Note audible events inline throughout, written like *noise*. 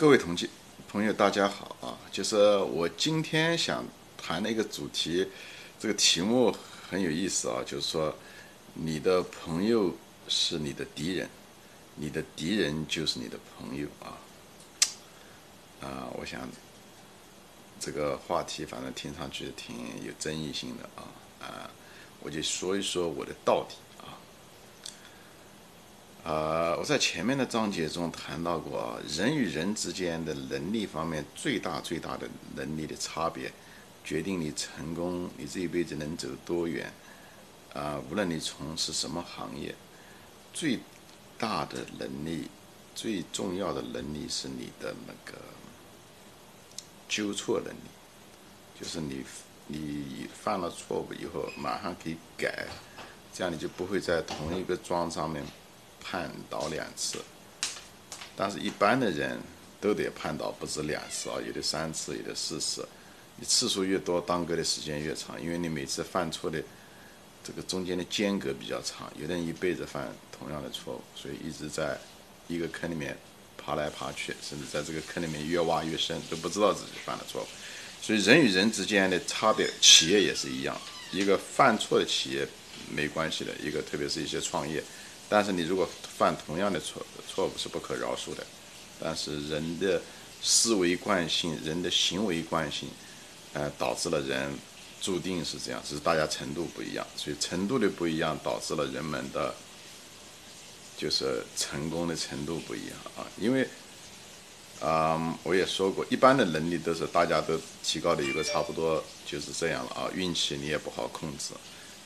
各位同志朋友，大家好啊！就是我今天想谈的一个主题，这个题目很有意思啊，就是说你的朋友是你的敌人，你的敌人就是你的朋友啊。啊，我想这个话题反正听上去挺有争议性的啊啊，我就说一说我的道理。呃，我在前面的章节中谈到过，人与人之间的能力方面最大最大的能力的差别，决定你成功，你这一辈子能走多远。啊，无论你从事什么行业，最大的能力、最重要的能力是你的那个纠错能力，就是你你犯了错误以后马上可以改，这样你就不会在同一个桩上面。判倒两次，但是一般的人都得判倒不止两次啊，有的三次，有的四次。你次数越多，耽搁的时间越长，因为你每次犯错的这个中间的间隔比较长。有的人一辈子犯同样的错误，所以一直在一个坑里面爬来爬去，甚至在这个坑里面越挖越深，都不知道自己犯了错误。所以人与人之间的差别，企业也是一样。一个犯错的企业没关系的，一个特别是一些创业。但是你如果犯同样的错错误是不可饶恕的，但是人的思维惯性、人的行为惯性，呃，导致了人注定是这样，只是大家程度不一样，所以程度的不一样导致了人们的，就是成功的程度不一样啊。因为，啊，我也说过，一般的能力都是大家都提高的一个差不多就是这样了啊。运气你也不好控制，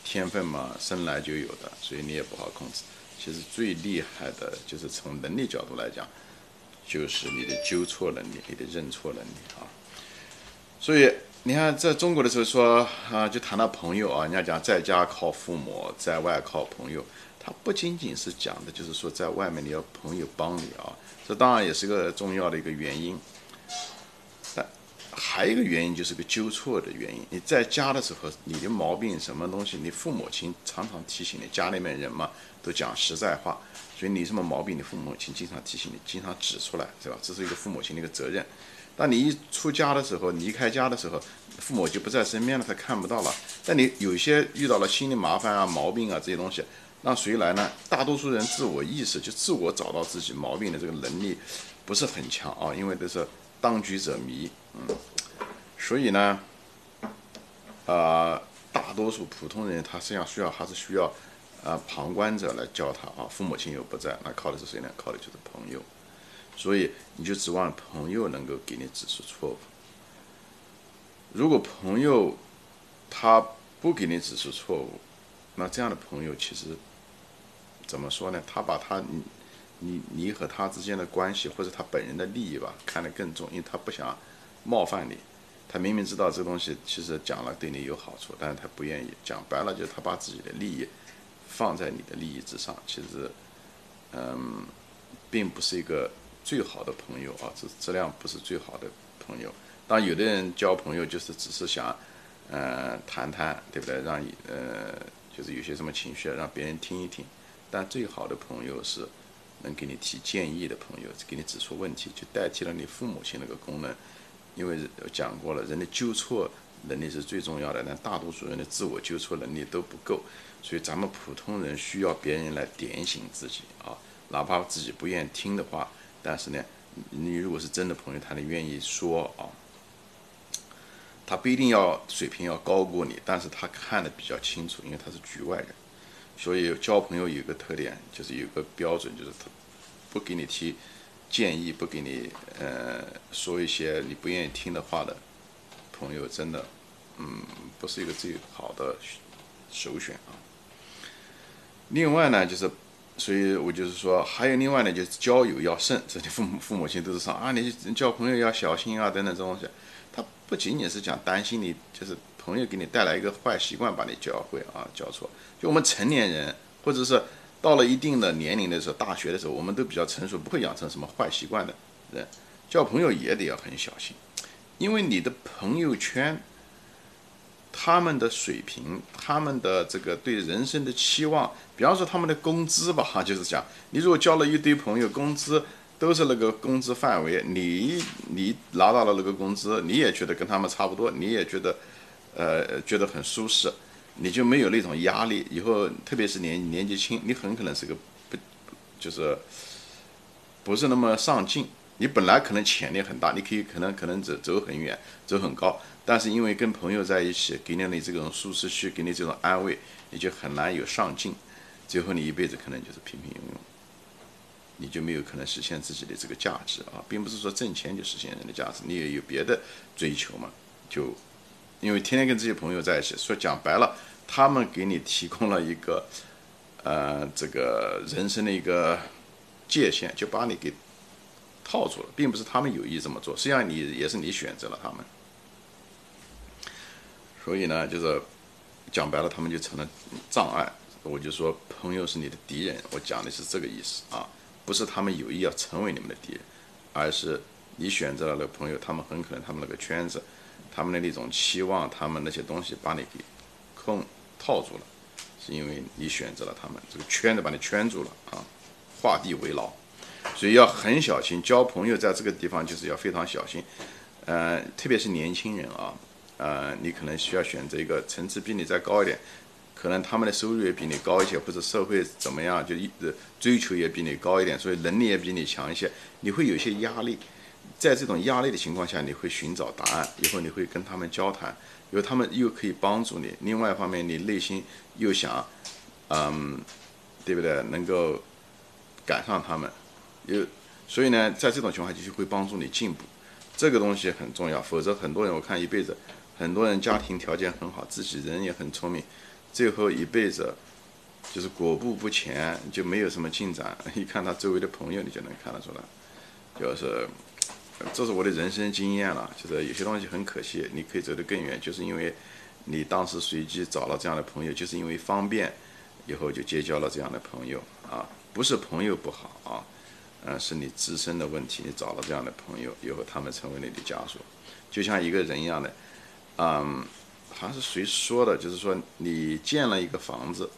天分嘛生来就有的，所以你也不好控制。其实最厉害的就是从能力角度来讲，就是你的纠错能力，你的认错能力啊。所以你看，在中国的时候说啊，就谈到朋友啊，人家讲在家靠父母，在外靠朋友。他不仅仅是讲的，就是说在外面你要朋友帮你啊，这当然也是个重要的一个原因。还有一个原因就是个纠错的原因。你在家的时候，你的毛病什么东西，你父母亲常常提醒你，家里面人嘛。都讲实在话，所以你什么毛病，你父母亲经常提醒你，经常指出来，是吧？这是一个父母亲的一个责任。当你一出家的时候，离开家的时候，父母就不在身边了，他看不到了。但你有些遇到了心理麻烦啊、毛病啊这些东西，让谁来呢？大多数人自我意识就自我找到自己毛病的这个能力不是很强啊，因为都是当局者迷，嗯，所以呢，啊，大多数普通人他实际上需要还是需要。啊，旁观者来教他啊，父母亲又不在，那靠的是谁呢？靠的就是朋友，所以你就指望朋友能够给你指出错误。如果朋友他不给你指出错误，那这样的朋友其实怎么说呢？他把他你你和他之间的关系或者他本人的利益吧看得更重，因为他不想冒犯你。他明明知道这东西其实讲了对你有好处，但是他不愿意讲白了，就是他把自己的利益。放在你的利益之上，其实，嗯，并不是一个最好的朋友啊，质质量不是最好的朋友。当有的人交朋友就是只是想，呃，谈谈，对不对？让你呃，就是有些什么情绪让别人听一听。但最好的朋友是能给你提建议的朋友，给你指出问题，就代替了你父母亲那个功能。因为讲过了，人的纠错。能力是最重要的，但大多数人的自我纠错能力都不够，所以咱们普通人需要别人来点醒自己啊，哪怕自己不愿意听的话，但是呢，你如果是真的朋友，他能愿意说啊，他不一定要水平要高过你，但是他看得比较清楚，因为他是局外人，所以交朋友有个特点，就是有个标准，就是他不给你提建议，不给你呃说一些你不愿意听的话的。朋友真的，嗯，不是一个最好的首选啊。另外呢，就是，所以我就是说，还有另外呢，就是交友要慎。这些父母父母亲都是说啊，你交朋友要小心啊，等等这东西。他不仅仅是讲担心你，就是朋友给你带来一个坏习惯，把你教会啊，教错。就我们成年人，或者是到了一定的年龄的时候，大学的时候，我们都比较成熟，不会养成什么坏习惯的人，交朋友也得要很小心。因为你的朋友圈，他们的水平，他们的这个对人生的期望，比方说他们的工资吧，哈，就是讲，你如果交了一堆朋友，工资都是那个工资范围，你你拿到了那个工资，你也觉得跟他们差不多，你也觉得，呃，觉得很舒适，你就没有那种压力。以后特别是年年纪轻，你很可能是个不，就是不是那么上进。你本来可能潜力很大，你可以可能可能走走很远，走很高，但是因为跟朋友在一起，给了你这种舒适区，给你这种安慰，你就很难有上进。最后你一辈子可能就是平平庸庸。你就没有可能实现自己的这个价值啊，并不是说挣钱就实现人的价值，你也有别的追求嘛。就因为天天跟这些朋友在一起，说讲白了，他们给你提供了一个呃这个人生的一个界限，就把你给套住了，并不是他们有意这么做，实际上你也是你选择了他们。所以呢，就是讲白了，他们就成了障碍。我就说朋友是你的敌人，我讲的是这个意思啊。不是他们有意要成为你们的敌人，而是你选择了那个朋友，他们很可能他们那个圈子，他们的那种期望，他们那些东西把你给控套住了，是因为你选择了他们，这个圈子把你圈住了啊，画地为牢，所以要很小心交朋友，在这个地方就是要非常小心，呃，特别是年轻人啊，呃，你可能需要选择一个层次比你再高一点。可能他们的收入也比你高一些，或者社会怎么样，就一追求也比你高一点，所以能力也比你强一些，你会有些压力。在这种压力的情况下，你会寻找答案，以后你会跟他们交谈，因为他们又可以帮助你。另外一方面，你内心又想，嗯，对不对？能够赶上他们，又，所以呢，在这种情况下就会帮助你进步。这个东西很重要，否则很多人我看一辈子，很多人家庭条件很好，自己人也很聪明。最后一辈子就是裹步不前，就没有什么进展。*laughs* 一看他周围的朋友，你就能看得出来，就是这是我的人生经验了。就是有些东西很可惜，你可以走得更远，就是因为你当时随机找了这样的朋友，就是因为方便，以后就结交了这样的朋友啊。不是朋友不好啊，嗯，是你自身的问题。你找了这样的朋友，以后他们成为你的枷锁，就像一个人一样的，嗯。还是谁说的？就是说，你建了一个房子，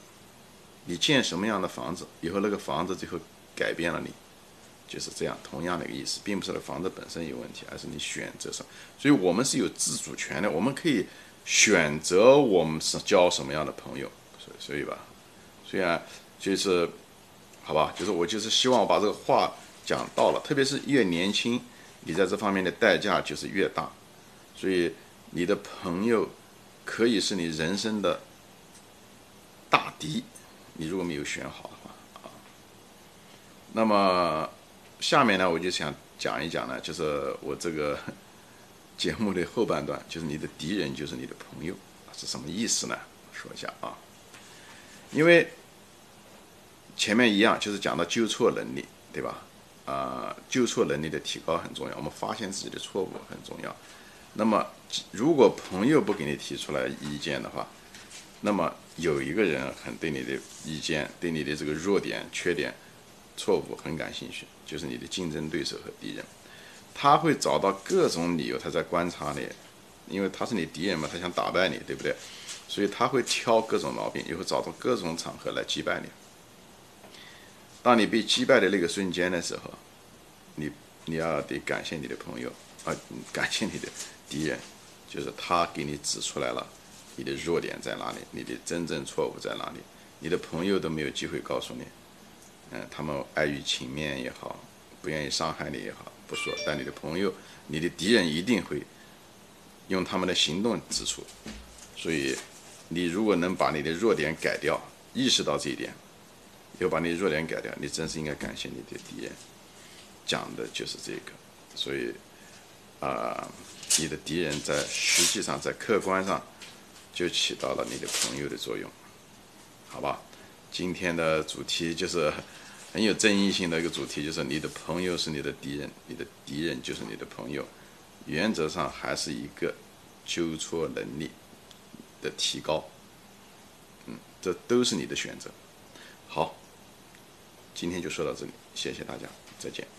你建什么样的房子，以后那个房子最后改变了你，就是这样，同样的一个意思，并不是房子本身有问题，而是你选择上。所以我们是有自主权的，我们可以选择我们是交什么样的朋友。所以，所以吧，虽然就是，好吧，就是我就是希望我把这个话讲到了，特别是越年轻，你在这方面的代价就是越大。所以你的朋友。可以是你人生的大敌，你如果没有选好的话啊。那么下面呢，我就想讲一讲呢，就是我这个 *laughs* 节目的后半段，就是你的敌人就是你的朋友，是什么意思呢？说一下啊。因为前面一样，就是讲到纠错能力，对吧？啊，纠错能力的提高很重要，我们发现自己的错误很重要。那么，如果朋友不给你提出来意见的话，那么有一个人很对你的意见、对你的这个弱点、缺点、错误很感兴趣，就是你的竞争对手和敌人。他会找到各种理由，他在观察你，因为他是你敌人嘛，他想打败你，对不对？所以他会挑各种毛病，也会找到各种场合来击败你。当你被击败的那个瞬间的时候，你你要得感谢你的朋友啊，感谢你的。敌人就是他给你指出来了你的弱点在哪里，你的真正错误在哪里，你的朋友都没有机会告诉你，嗯，他们碍于情面也好，不愿意伤害你也好，不说，但你的朋友，你的敌人一定会用他们的行动指出，所以你如果能把你的弱点改掉，意识到这一点，又把你弱点改掉，你真是应该感谢你的敌人，讲的就是这个，所以啊。你的敌人在实际上在客观上就起到了你的朋友的作用，好吧？今天的主题就是很有争议性的一个主题，就是你的朋友是你的敌人，你的敌人就是你的朋友。原则上还是一个纠错能力的提高，嗯，这都是你的选择。好，今天就说到这里，谢谢大家，再见。